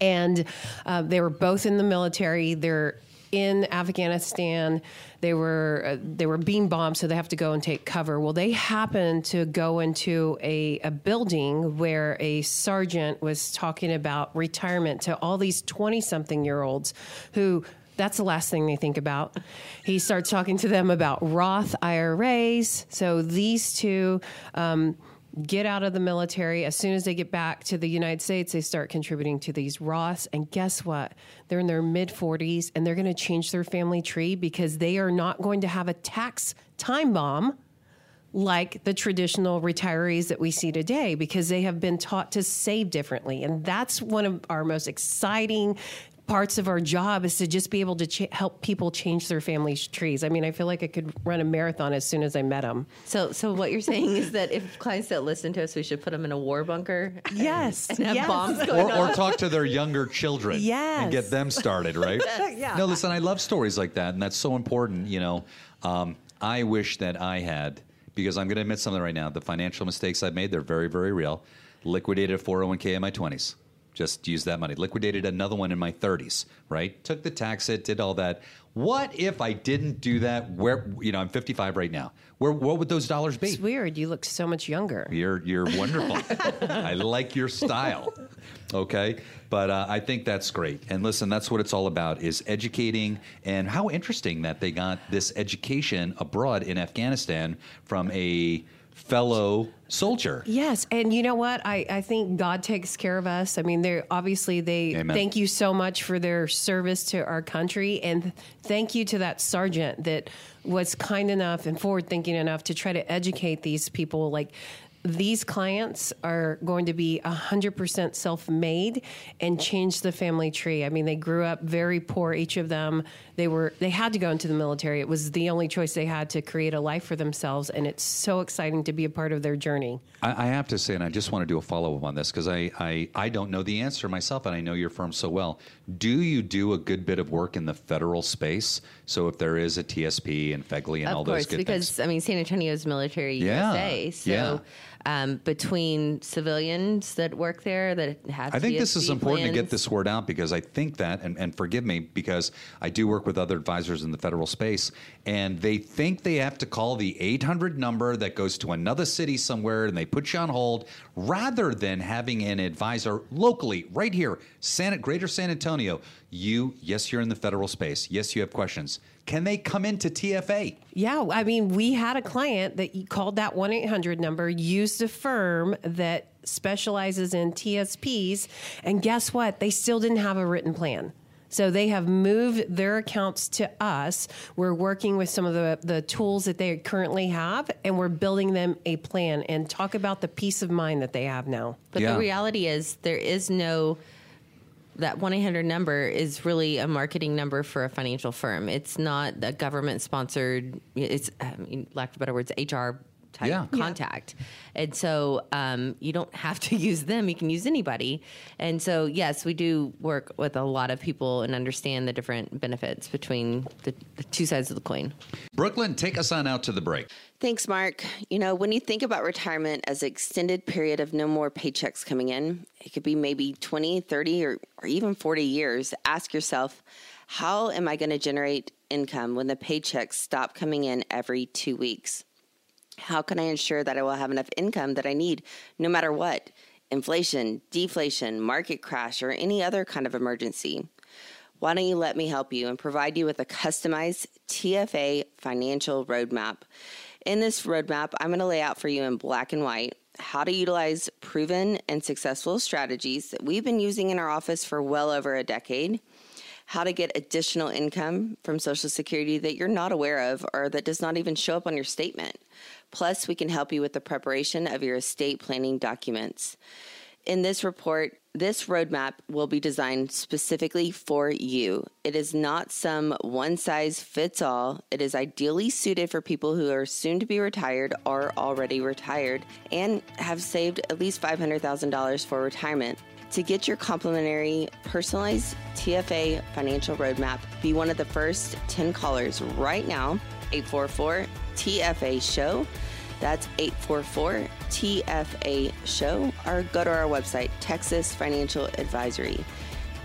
Speaker 6: and uh, they were both in the military. They're in Afghanistan. They were uh, they were being bombed, so they have to go and take cover. Well, they happened to go into a, a building where a sergeant was talking about retirement to all these twenty something year olds who that's the last thing they think about. He starts talking to them about Roth IRAs. So these two um, get out of the military. As soon as they get back to the United States, they start contributing to these Roths. And guess what? They're in their mid 40s and they're going to change their family tree because they are not going to have a tax time bomb like the traditional retirees that we see today because they have been taught to save differently. And that's one of our most exciting parts of our job is to just be able to ch- help people change their family's trees. I mean, I feel like I could run a marathon as soon as I met them.
Speaker 4: So, so what you're saying is that if clients that listen to us, we should put them in a war bunker.
Speaker 6: Yes,
Speaker 4: and have
Speaker 6: yes.
Speaker 4: bombs going
Speaker 3: or,
Speaker 4: on.
Speaker 3: or talk to their younger children
Speaker 6: Yes, and
Speaker 3: get them started, right?
Speaker 6: Yeah.
Speaker 3: No, listen, I love stories like that, and that's so important. You know, um, I wish that I had, because I'm going to admit something right now. The financial mistakes I've made, they're very, very real. Liquidated a 401k in my 20s. Just used that money. Liquidated another one in my 30s, right? Took the tax hit, did all that. What if I didn't do that? Where you know I'm 55 right now. Where what would those dollars be?
Speaker 6: It's weird. You look so much younger.
Speaker 3: You're you're wonderful. I like your style. Okay, but uh, I think that's great. And listen, that's what it's all about: is educating. And how interesting that they got this education abroad in Afghanistan from a fellow soldier.
Speaker 6: Yes, and you know what? I, I think God takes care of us. I mean, they're obviously they
Speaker 3: Amen.
Speaker 6: thank you so much for their service to our country, and thank you to that sergeant that was kind enough and forward thinking enough to try to educate these people. Like these clients are going to be 100% self-made and change the family tree. I mean, they grew up very poor each of them. They were they had to go into the military. It was the only choice they had to create a life for themselves and it's so exciting to be a part of their journey.
Speaker 3: I, I have to say, and I just want to do a follow up on this because I, I, I don't know the answer myself, and I know your firm so well. Do you do a good bit of work in the federal space? So if there is a TSP and FEGLI and all
Speaker 4: of
Speaker 3: those
Speaker 4: course,
Speaker 3: good
Speaker 4: because
Speaker 3: things.
Speaker 4: I mean, San Antonio is military
Speaker 3: Yeah,
Speaker 4: USA, so
Speaker 3: yeah.
Speaker 4: Um, between civilians that work there, that have
Speaker 3: I think this is important to get this word out because I think that, and, and forgive me, because I do work with other advisors in the federal space, and they think they have to call the 800 number that goes to another city somewhere and they put you on hold rather than having an advisor locally, right here, San, Greater San Antonio. You, yes, you're in the federal space. Yes, you have questions. Can they come into TFA?
Speaker 6: Yeah, I mean, we had a client that called that 1 800 number, used a firm that specializes in TSPs, and guess what? They still didn't have a written plan. So they have moved their accounts to us. We're working with some of the, the tools that they currently have, and we're building them a plan and talk about the peace of mind that they have now.
Speaker 4: But
Speaker 3: Yeah.
Speaker 4: the reality is, there is no that 1 800 number is really a marketing number for a financial firm. It's not a government sponsored, it's, lack of better words, HR type
Speaker 3: Yeah.
Speaker 4: contact. And so um, you don't have to use them, you can use anybody. And so, yes, we do work with a lot of people and understand the different benefits between the, the two sides of the coin.
Speaker 3: Brooklynn, take us on out to the break.
Speaker 8: Thanks, Mark. You know, when you think about retirement as an extended period of no more paychecks coming in, it could be maybe 20, 30, or, or even 40 years. Ask yourself, how am I going to generate income when the paychecks stop coming in every two weeks? How can I ensure that I will have enough income that I need no matter what? Inflation, deflation, market crash, or any other kind of emergency. Why don't you let me help you and provide you with a customized TFA financial roadmap? In this roadmap, I'm going to lay out for you in black and white how to utilize proven and successful strategies that we've been using in our office for well over a decade, how to get additional income from Social Security that you're not aware of or that does not even show up on your statement. Plus, we can help you with the preparation of your estate planning documents. In this report, this roadmap will be designed specifically for you. It is not some one size fits all. It is ideally suited for people who are soon to be retired or already retired and have saved at least $500,000 for retirement. To get your complimentary personalized TFA financial roadmap, be one of the first 10 callers right now, 844 TFA Show. That's 844 TFA Show, or go to our website, Texas Financial Advisory.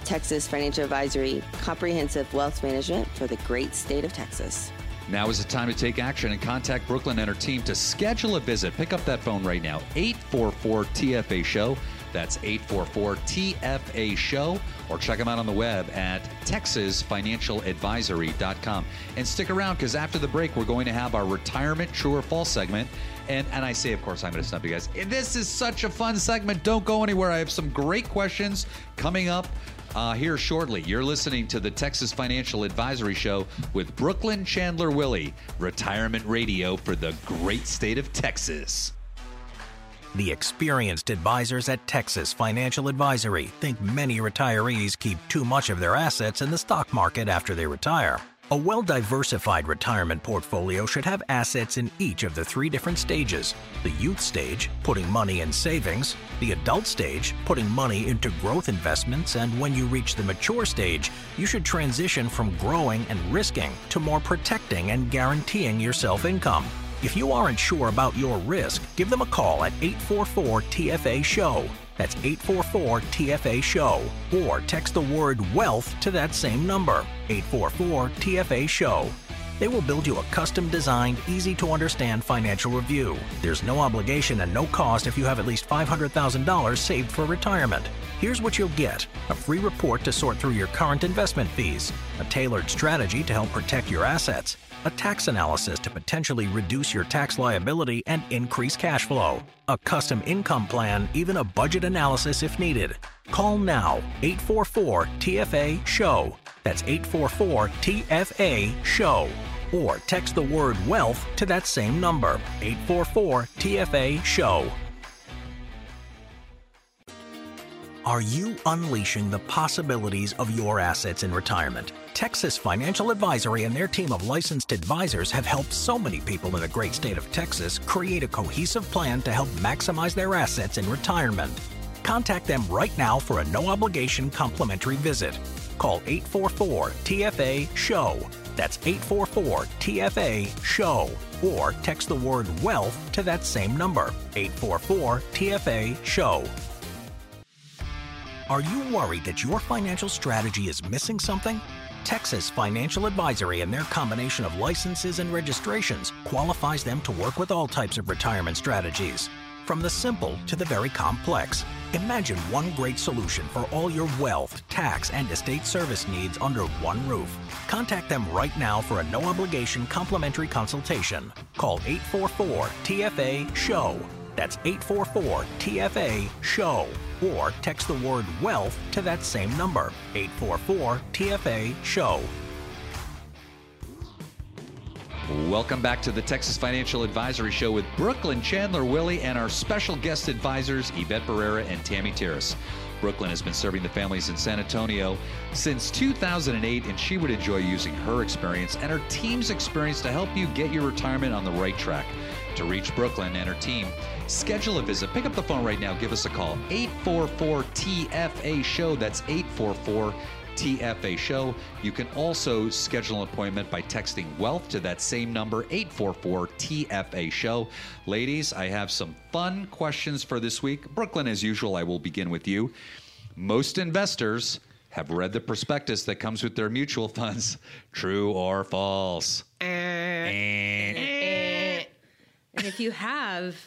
Speaker 8: Texas Financial Advisory, comprehensive wealth management for the great state of Texas.
Speaker 3: Now is the time to take action and contact Brooklynn and her team to schedule a visit. Pick up that phone right now, 844 TFA Show. That's 844 TFA Show. Or check them out on the web at texasfinancialadvisory.com. And stick around because after the break, we're going to have our retirement true or false segment. And, and I say, of course, I'm going to stop you guys. This is such a fun segment. Don't go anywhere. I have some great questions coming up uh, here shortly. You're listening to the Texas Financial Advisory Show with Brooklynn Chandler Willy, retirement radio for the great state of Texas.
Speaker 7: The experienced advisors at Texas Financial Advisory think many retirees keep too much of their assets in the stock market after they retire. A well diversified retirement portfolio should have assets in each of the three different stages the youth stage, putting money in savings, the adult stage, putting money into growth investments, and when you reach the mature stage, you should transition from growing and risking to more protecting and guaranteeing yourself income. If you aren't sure about your risk, give them a call at 844 TFA SHOW. That's 844 TFA SHOW. Or text the word wealth to that same number, 844 TFA SHOW. They will build you a custom designed, easy to understand financial review. There's no obligation and no cost if you have at least $500,000 saved for retirement. Here's what you'll get a free report to sort through your current investment fees, a tailored strategy to help protect your assets, a tax analysis to potentially reduce your tax liability and increase cash flow, a custom income plan, even a budget analysis if needed. Call now 844 TFA SHOW. That's 844 TFA SHOW. Or text the word wealth to that same number 844 TFA SHOW. Are you unleashing the possibilities of your assets in retirement? Texas Financial Advisory and their team of licensed advisors have helped so many people in the great state of Texas create a cohesive plan to help maximize their assets in retirement. Contact them right now for a no obligation complimentary visit. Call 844 TFA SHOW. That's 844 TFA SHOW. Or text the word wealth to that same number 844 TFA SHOW. Are you worried that your financial strategy is missing something? Texas Financial Advisory and their combination of licenses and registrations qualifies them to work with all types of retirement strategies. From the simple to the very complex, imagine one great solution for all your wealth, tax, and estate service needs under one roof. Contact them right now for a no obligation complimentary consultation. Call 844 TFA SHOW. That's 844 TFA SHOW. Or text the word wealth to that same number 844 TFA SHOW.
Speaker 3: Welcome back to the Texas Financial Advisory Show with Brooklynn Chandler Willy and our special guest advisors, Yvette Barrera and Tammy Terrace. Brooklynn has been serving the families in San Antonio since 2008, and she would enjoy using her experience and her team's experience to help you get your retirement on the right track. To reach Brooklynn and her team, schedule a visit. Pick up the phone right now. Give us a call. 844 TFA Show. That's 844 TFA Show. You can also schedule an appointment by texting wealth to that same number, 844 TFA Show. Ladies, I have some fun questions for this week. Brooklynn, as usual, I will begin with you. Most investors have read the prospectus that comes with their mutual funds. True or false? Eh. Eh. Eh.
Speaker 4: And if you have,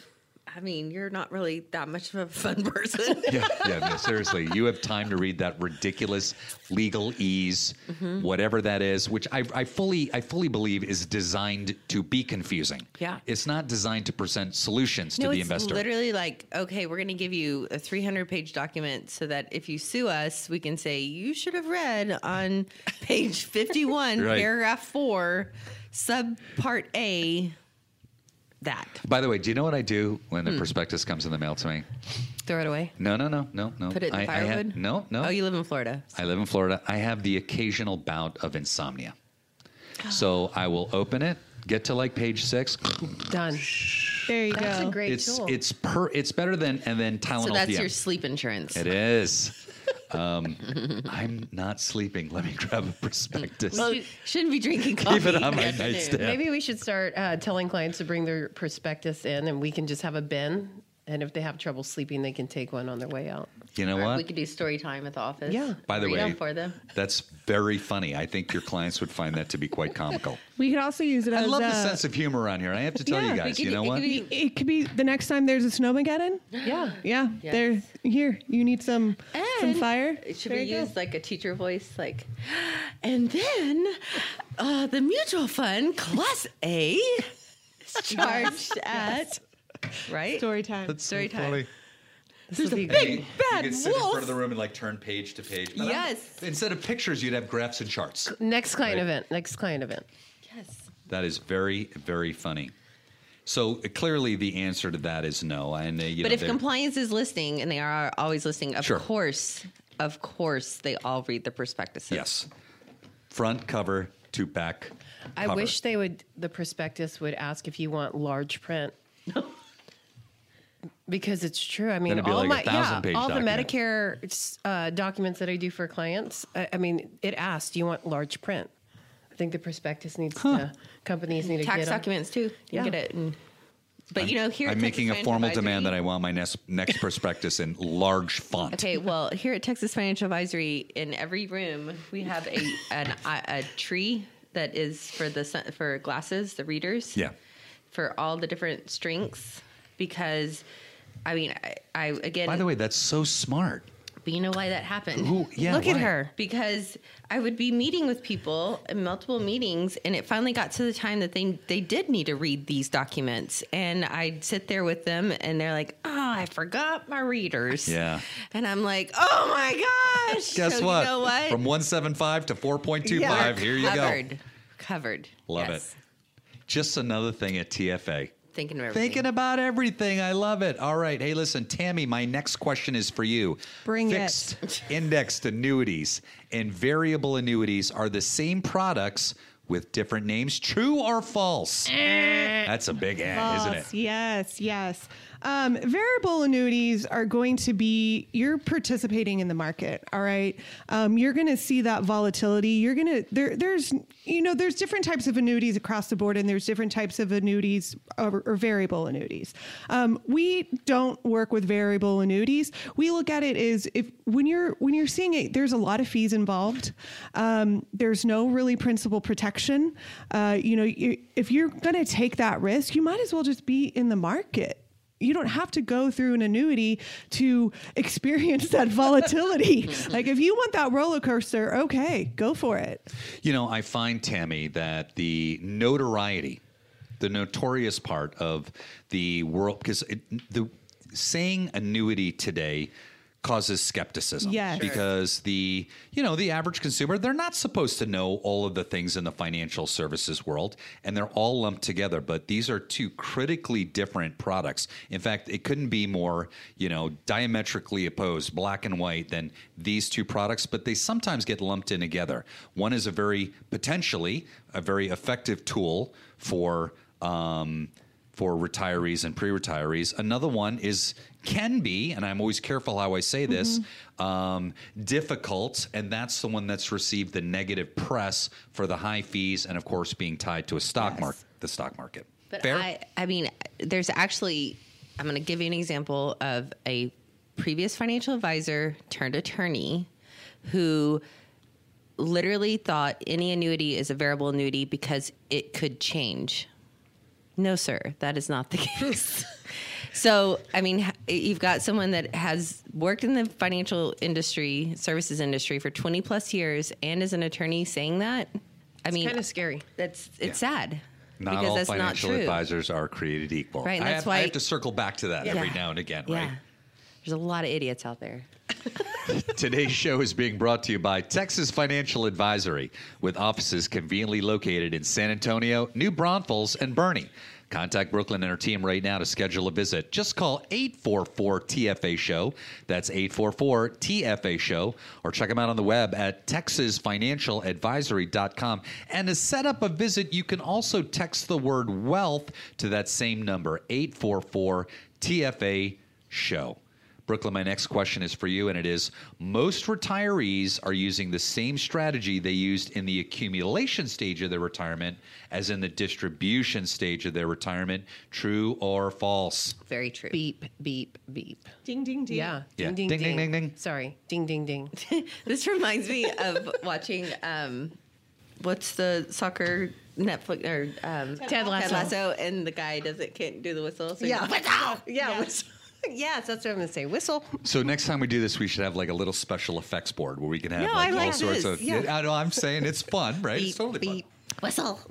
Speaker 4: I mean, you're not really that much of a fun person.
Speaker 3: yeah, yeah, no, seriously. You have time to read that ridiculous legalese,
Speaker 4: Mm-hmm.
Speaker 3: whatever that is, which I, I fully, I fully believe is designed to be confusing.
Speaker 4: Yeah.
Speaker 3: it's not designed to present solutions to
Speaker 4: no,
Speaker 3: the
Speaker 4: it's
Speaker 3: investor.
Speaker 4: literally like, okay, we're going to give you a 300 page document so that if you sue us, we can say you should have read on page 51,
Speaker 3: Right.
Speaker 4: paragraph four, sub part A, that.
Speaker 3: By the way, do you know what I do when
Speaker 4: Hmm.
Speaker 3: the prospectus comes in the mail to me?
Speaker 6: Throw it away.
Speaker 3: No, no, no, no, no.
Speaker 4: Put it in
Speaker 3: I,
Speaker 4: the
Speaker 3: I have-
Speaker 4: firewood?
Speaker 3: no, no.
Speaker 4: Oh, you live in Florida.
Speaker 3: I live in Florida. I have the occasional bout of insomnia, so I will open it, get to like page six.
Speaker 6: Done.
Speaker 5: There you
Speaker 6: That's
Speaker 5: go.
Speaker 6: a great
Speaker 3: It's
Speaker 6: tool.
Speaker 3: it's per. It's better than and then Tylenol.
Speaker 4: So that's
Speaker 3: PM.
Speaker 4: your sleep insurance.
Speaker 3: It is. Um, I'm not sleeping. Let me grab a prospectus.
Speaker 4: Well, shouldn't be drinking coffee.
Speaker 3: Keep it on my nightstand.
Speaker 6: Maybe we should start uh, telling clients to bring their prospectus in, and we can just have a bin. And if they have trouble sleeping, they can take one on their way out.
Speaker 3: You know
Speaker 4: Or
Speaker 3: what?
Speaker 4: We could do story time at the office.
Speaker 6: Yeah.
Speaker 3: By the way,
Speaker 4: them for them.
Speaker 3: that's very funny. I think your clients would find that to be quite comical.
Speaker 5: We could also use it
Speaker 3: I
Speaker 5: as
Speaker 3: love the
Speaker 5: uh,
Speaker 3: sense of humor around here. I have to tell
Speaker 5: Yeah,
Speaker 3: you guys.
Speaker 4: could-
Speaker 3: You know
Speaker 4: it
Speaker 3: what?
Speaker 4: could be-
Speaker 5: It could be the next time there's a snowmageddon.
Speaker 6: Yeah.
Speaker 5: Yeah,
Speaker 4: Yes.
Speaker 5: there. Here, you need some some fire.
Speaker 4: It should
Speaker 5: There
Speaker 4: be
Speaker 5: you go.
Speaker 4: used like a teacher voice, like, and then uh, the mutual fund class A is charged at right
Speaker 5: story time.
Speaker 4: That's story time.
Speaker 6: There's a
Speaker 4: big
Speaker 3: You
Speaker 4: bad
Speaker 3: could sit in front of the room and like turn page to page. But I'm-
Speaker 4: Yes.
Speaker 3: Instead of pictures, you'd have graphs and charts.
Speaker 6: Next client
Speaker 3: Right.
Speaker 6: event. Next client event.
Speaker 4: Yes.
Speaker 3: That is very, very funny. So uh, clearly, the answer to that is no. And uh, you
Speaker 4: But
Speaker 3: know,
Speaker 4: if
Speaker 3: they're-
Speaker 4: compliance is listening, and they are always listening, of
Speaker 3: Sure.
Speaker 4: course, of course, they all read the prospectuses.
Speaker 3: yes, front cover, two pack.
Speaker 6: I
Speaker 3: cover.
Speaker 6: wish they would. The prospectus would ask if you want large print. Because it's true. I mean,
Speaker 3: Then it'd be
Speaker 6: all
Speaker 3: like
Speaker 6: my yeah, all
Speaker 3: document.
Speaker 6: the Medicare uh, documents that I do for clients. I, I mean, it asks, "Do you want large print?" I think the prospectus needs to companies need to
Speaker 4: Tax
Speaker 6: get on-
Speaker 4: documents too. You
Speaker 6: Yeah.
Speaker 4: get it. And, but you know, here
Speaker 3: I'm making a formal
Speaker 4: Advisory-
Speaker 3: demand that I want my next next prospectus in large font.
Speaker 4: Okay, well, here at Texas Financial Advisory, in every room we have a an, a, a tree that is for the for glasses, the readers.
Speaker 3: Yeah.
Speaker 4: For all the different strengths, because, I mean, I, I again.
Speaker 3: By the way, that's so smart.
Speaker 4: but you know why that happened?
Speaker 3: Who? Yeah.
Speaker 6: Look at her.
Speaker 4: because I would be meeting with people in multiple meetings, and it finally got to the time that they they did need to read these documents, and I'd sit there with them, and they're like, "Oh, I forgot my readers."
Speaker 3: Yeah.
Speaker 4: and I'm like, "Oh my gosh!"
Speaker 3: Guess
Speaker 4: So
Speaker 3: what?
Speaker 4: You know what?
Speaker 3: From 175 to 4.25.
Speaker 4: We're
Speaker 3: Here you go.
Speaker 4: covered. Covered.
Speaker 3: Love
Speaker 4: Yes.
Speaker 3: it. Just another thing at TFA.
Speaker 4: Thinking of everything.
Speaker 3: Thinking about everything. I love it. All right. Hey, listen, Tammy, my next question is for you.
Speaker 5: Bring it.
Speaker 3: Fixed indexed annuities and variable annuities are the same products with different names. True or false? That's a big eh, isn't it?
Speaker 5: Yes, yes. Um, variable annuities are going to be you're participating in the market. All right, um, you're going to see that volatility. You're going to there. There's you know there's different types of annuities across the board, and there's different types of annuities or, or variable annuities. Um, we don't work with variable annuities. We look at it as if when you're when you're seeing it, there's a lot of fees involved. Um, there's no really principal protection. Uh, you know, you, if you're going to take that risk, you might as well just be in the market. You don't have to go through an annuity to experience that volatility. Mm-hmm. like if you want that roller coaster, okay, go for it.
Speaker 3: You know, I find, Tammy, that the notoriety, the notorious part of the world, because the saying annuity today causes skepticism.
Speaker 5: Yes.
Speaker 3: Because the, you know, the average consumer, they're not supposed to know all of the things in the financial services world, and they're all lumped together. But these are two critically different products. In fact, it couldn't be more, you know, diametrically opposed, black and white, than these two products, but they sometimes get lumped in together. One is a very potentially a very effective tool for um, for retirees and pre-retirees. Another one is can be, and I'm always careful how I say this, um, difficult, and that's the one that's received the negative press for the high fees and, of course, being tied to a stock
Speaker 4: Yes.
Speaker 3: market, the stock market.
Speaker 4: But
Speaker 3: Fair.
Speaker 4: I, I mean, there's actually, I'm going to give you an example of a previous financial advisor turned attorney who literally thought any annuity is a variable annuity because it could change. No, sir, that is not the case. so, I mean, you've got someone that has worked in the financial industry, services industry for 20 plus years and is an attorney saying that. I mean, it's
Speaker 6: kind of scary.
Speaker 4: that's it's sad
Speaker 3: not
Speaker 4: because
Speaker 3: all
Speaker 4: that's not
Speaker 3: financial
Speaker 4: true.
Speaker 3: advisors are created equal.
Speaker 4: Right, and
Speaker 3: I,
Speaker 4: that's
Speaker 3: have, I have to circle back to that every now and again,
Speaker 4: Yeah.
Speaker 3: right?
Speaker 4: There's a lot of idiots out there.
Speaker 3: Today's show is being brought to you by Texas Financial Advisory, with offices conveniently located in San Antonio, New Braunfels, and Boerne. Contact Brooklynn and her team right now to schedule a visit. Just call 844 TFA Show. That's 844 TFA Show. Or check them out on the web at texasfinancialadvisory.com. And to set up a visit, you can also text the word wealth to that same number, 844 TFA Show. Brooklynn, my next question is for you, and it is most retirees are using the same strategy they used in the accumulation stage of their retirement as in the distribution stage of their retirement. True or false?
Speaker 4: Very true.
Speaker 6: Beep, beep, beep.
Speaker 5: Ding ding ding.
Speaker 6: Yeah.
Speaker 3: Yeah.
Speaker 6: Ding, ding,
Speaker 3: Ding,
Speaker 6: ding,
Speaker 3: ding, ding, ding.
Speaker 6: Sorry. Ding, ding, ding.
Speaker 4: This reminds me of watching um, what's the soccer Netflix or um,
Speaker 6: Ted Lasso.
Speaker 4: and the guy doesn't can't do the whistle. So
Speaker 6: Yeah.
Speaker 4: he goes, "Whistle!"
Speaker 6: Yeah. whistle. yes, that's what I'm going to say. Whistle.
Speaker 3: So next time we do this, we should have like a little special effects board where we can have
Speaker 6: No,
Speaker 3: like
Speaker 6: I like
Speaker 3: all sorts
Speaker 6: this.
Speaker 3: of.
Speaker 6: Yeah.
Speaker 3: I know. I'm saying it's fun, right? it's
Speaker 6: Beep,
Speaker 3: totally fun.
Speaker 4: whistle.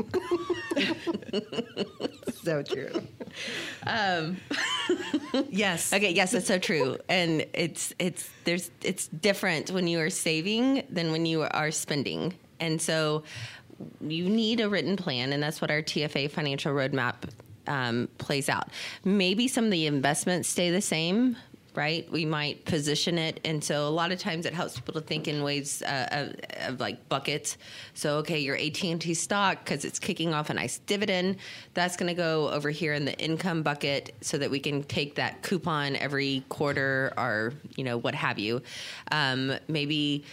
Speaker 6: So true. Um, yes.
Speaker 4: Okay, yes, that's so true. And it's it's there's it's different when you are saving than when you are spending. And so you need a written plan, and that's what our TFA financial roadmap um, plays out. Maybe some of the investments stay the same, right? We might position it. And so a lot of times it helps people to think in ways uh, of, of, like buckets. So, okay, your AT&T stock, because it's kicking off a nice dividend, that's going to go over here in the income bucket so that we can take that coupon every quarter or, you know, what have you. Um, maybe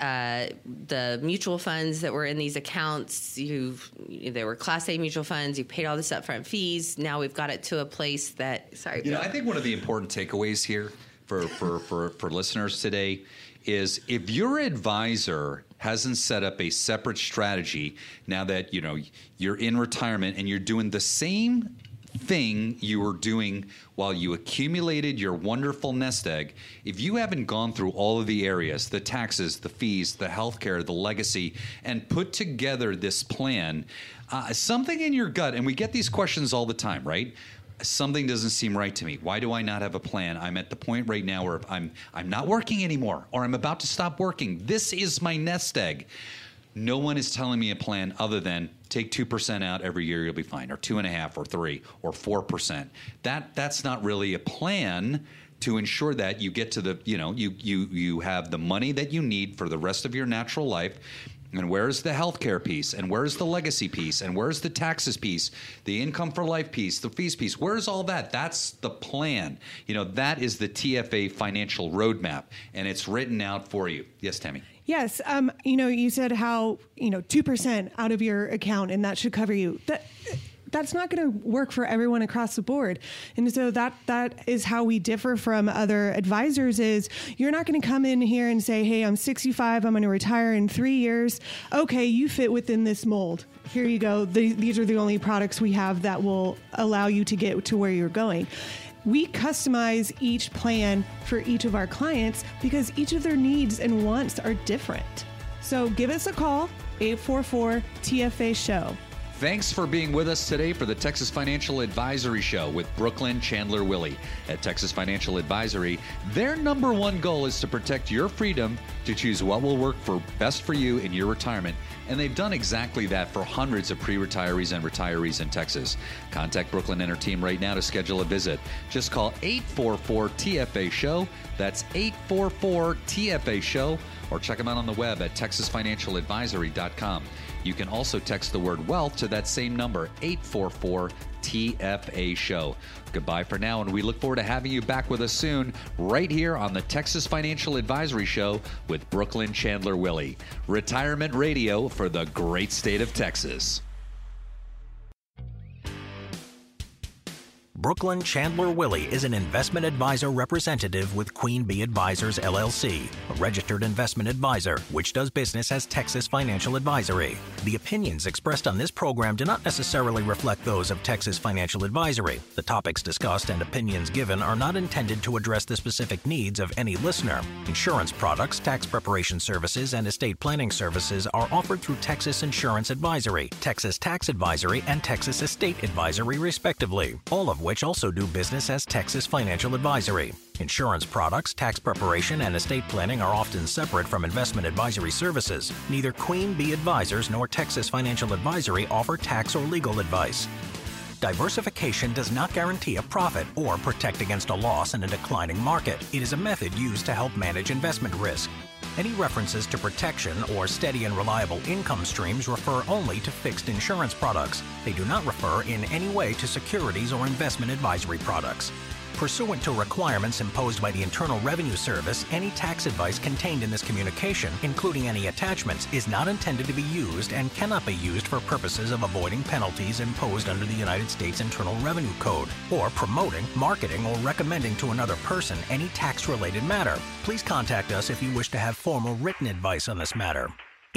Speaker 4: uh, the mutual funds that were in these accounts, you they were Class A mutual funds, you paid all this upfront fees. Now we've got it to a place that, sorry.
Speaker 3: You know, I think one of the important takeaways here here for, for, for, for listeners today is if your advisor hasn't set up a separate strategy now that you know you're in retirement and you're doing the same thing you were doing while you accumulated your wonderful nest egg, if you haven't gone through all of the areas, the taxes, the fees, the healthcare, the legacy, and put together this plan, uh, something in your gut, and we get these questions all the time, right? Something doesn't seem right to me. Why do I not have a plan? I'm at the point right now where I'm I'm not working anymore, or I'm about to stop working. This is my nest egg. No one is telling me a plan other than take two percent out every year, you'll be fine, or two and a half, or three, or four percent. That that's not really a plan to ensure that you get to the you know you you you have the money that you need for the rest of your natural life and where's the healthcare piece? And where's the legacy piece? And where's the taxes piece? The income for life piece, the fees piece? Where's all that? That's the plan. You know, that is the TFA financial roadmap, and it's written out for you. Yes, Tammy.
Speaker 5: Yes, um, you know, you said how you know two percent out of your account, and that should cover you. That that's not going to work for everyone across the board. And so that that is how we differ from other advisors is you're not going to come in here and say, "Hey, I'm 65, I'm going to retire in 3 years." Okay, you fit within this mold. Here you go. The, these are the only products we have that will allow you to get to where you're going we customize each plan for each of our clients because each of their needs and wants are different. So give us a call, 844 TFA Show.
Speaker 3: Thanks for being with us today for the Texas Financial Advisory Show with Brooklynn Chandler Willy. At Texas Financial Advisory, their number one goal is to protect your freedom to choose what will work for best for you in your retirement. And they've done exactly that for hundreds of pre retirees and retirees in Texas. Contact Brooklynn and her team right now to schedule a visit. Just call 844 TFA Show. That's 844 TFA Show. Or check them out on the web at texasfinancialadvisory.com. You can also text the word wealth to that same number, 844 TFA Show. Goodbye for now, and we look forward to having you back with us soon, right here on the Texas Financial Advisory Show with Brooklynn Chandler Willy. Retirement radio for the great state of Texas.
Speaker 7: Brooklynn Chandler Willy is an investment advisor representative with Queen Bee Advisors LLC, a registered investment advisor which does business as Texas Financial Advisory. The opinions expressed on this program do not necessarily reflect those of Texas Financial Advisory. The topics discussed and opinions given are not intended to address the specific needs of any listener. Insurance products, tax preparation services, and estate planning services are offered through Texas Insurance Advisory, Texas Tax Advisory, and Texas Estate Advisory, respectively, all of which also do business as Texas Financial Advisory. Insurance products, tax preparation, and estate planning are often separate from investment advisory services. Neither Queen Bee Advisors nor Texas Financial Advisory offer tax or legal advice. Diversification does not guarantee a profit or protect against a loss in a declining market. It is a method used to help manage investment risk. Any references to protection or steady and reliable income streams refer only to fixed insurance products. They do not refer in any way to securities or investment advisory products. Pursuant to requirements imposed by the Internal Revenue Service, any tax advice contained in this communication, including any attachments, is not intended to be used and cannot be used for purposes of avoiding penalties imposed under the United States Internal Revenue Code, or promoting, marketing, or recommending to another person any tax related matter. Please contact us if you wish to have formal written advice on this matter.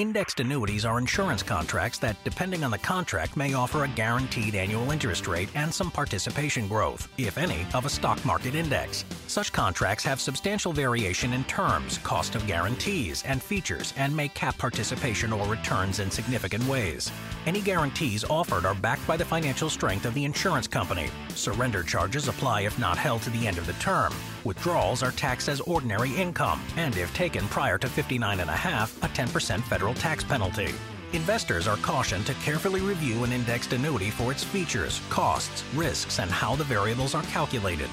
Speaker 7: Indexed annuities are insurance contracts that, depending on the contract, may offer a guaranteed annual interest rate and some participation growth, if any, of a stock market index. Such contracts have substantial variation in terms, cost of guarantees, and features, and may cap participation or returns in significant ways. Any guarantees offered are backed by the financial strength of the insurance company. Surrender charges apply if not held to the end of the term. Withdrawals are taxed as ordinary income, and if taken prior to 59 and a half, a 10% federal tax penalty. Investors are cautioned to carefully review an indexed annuity for its features, costs, risks, and how the variables are calculated.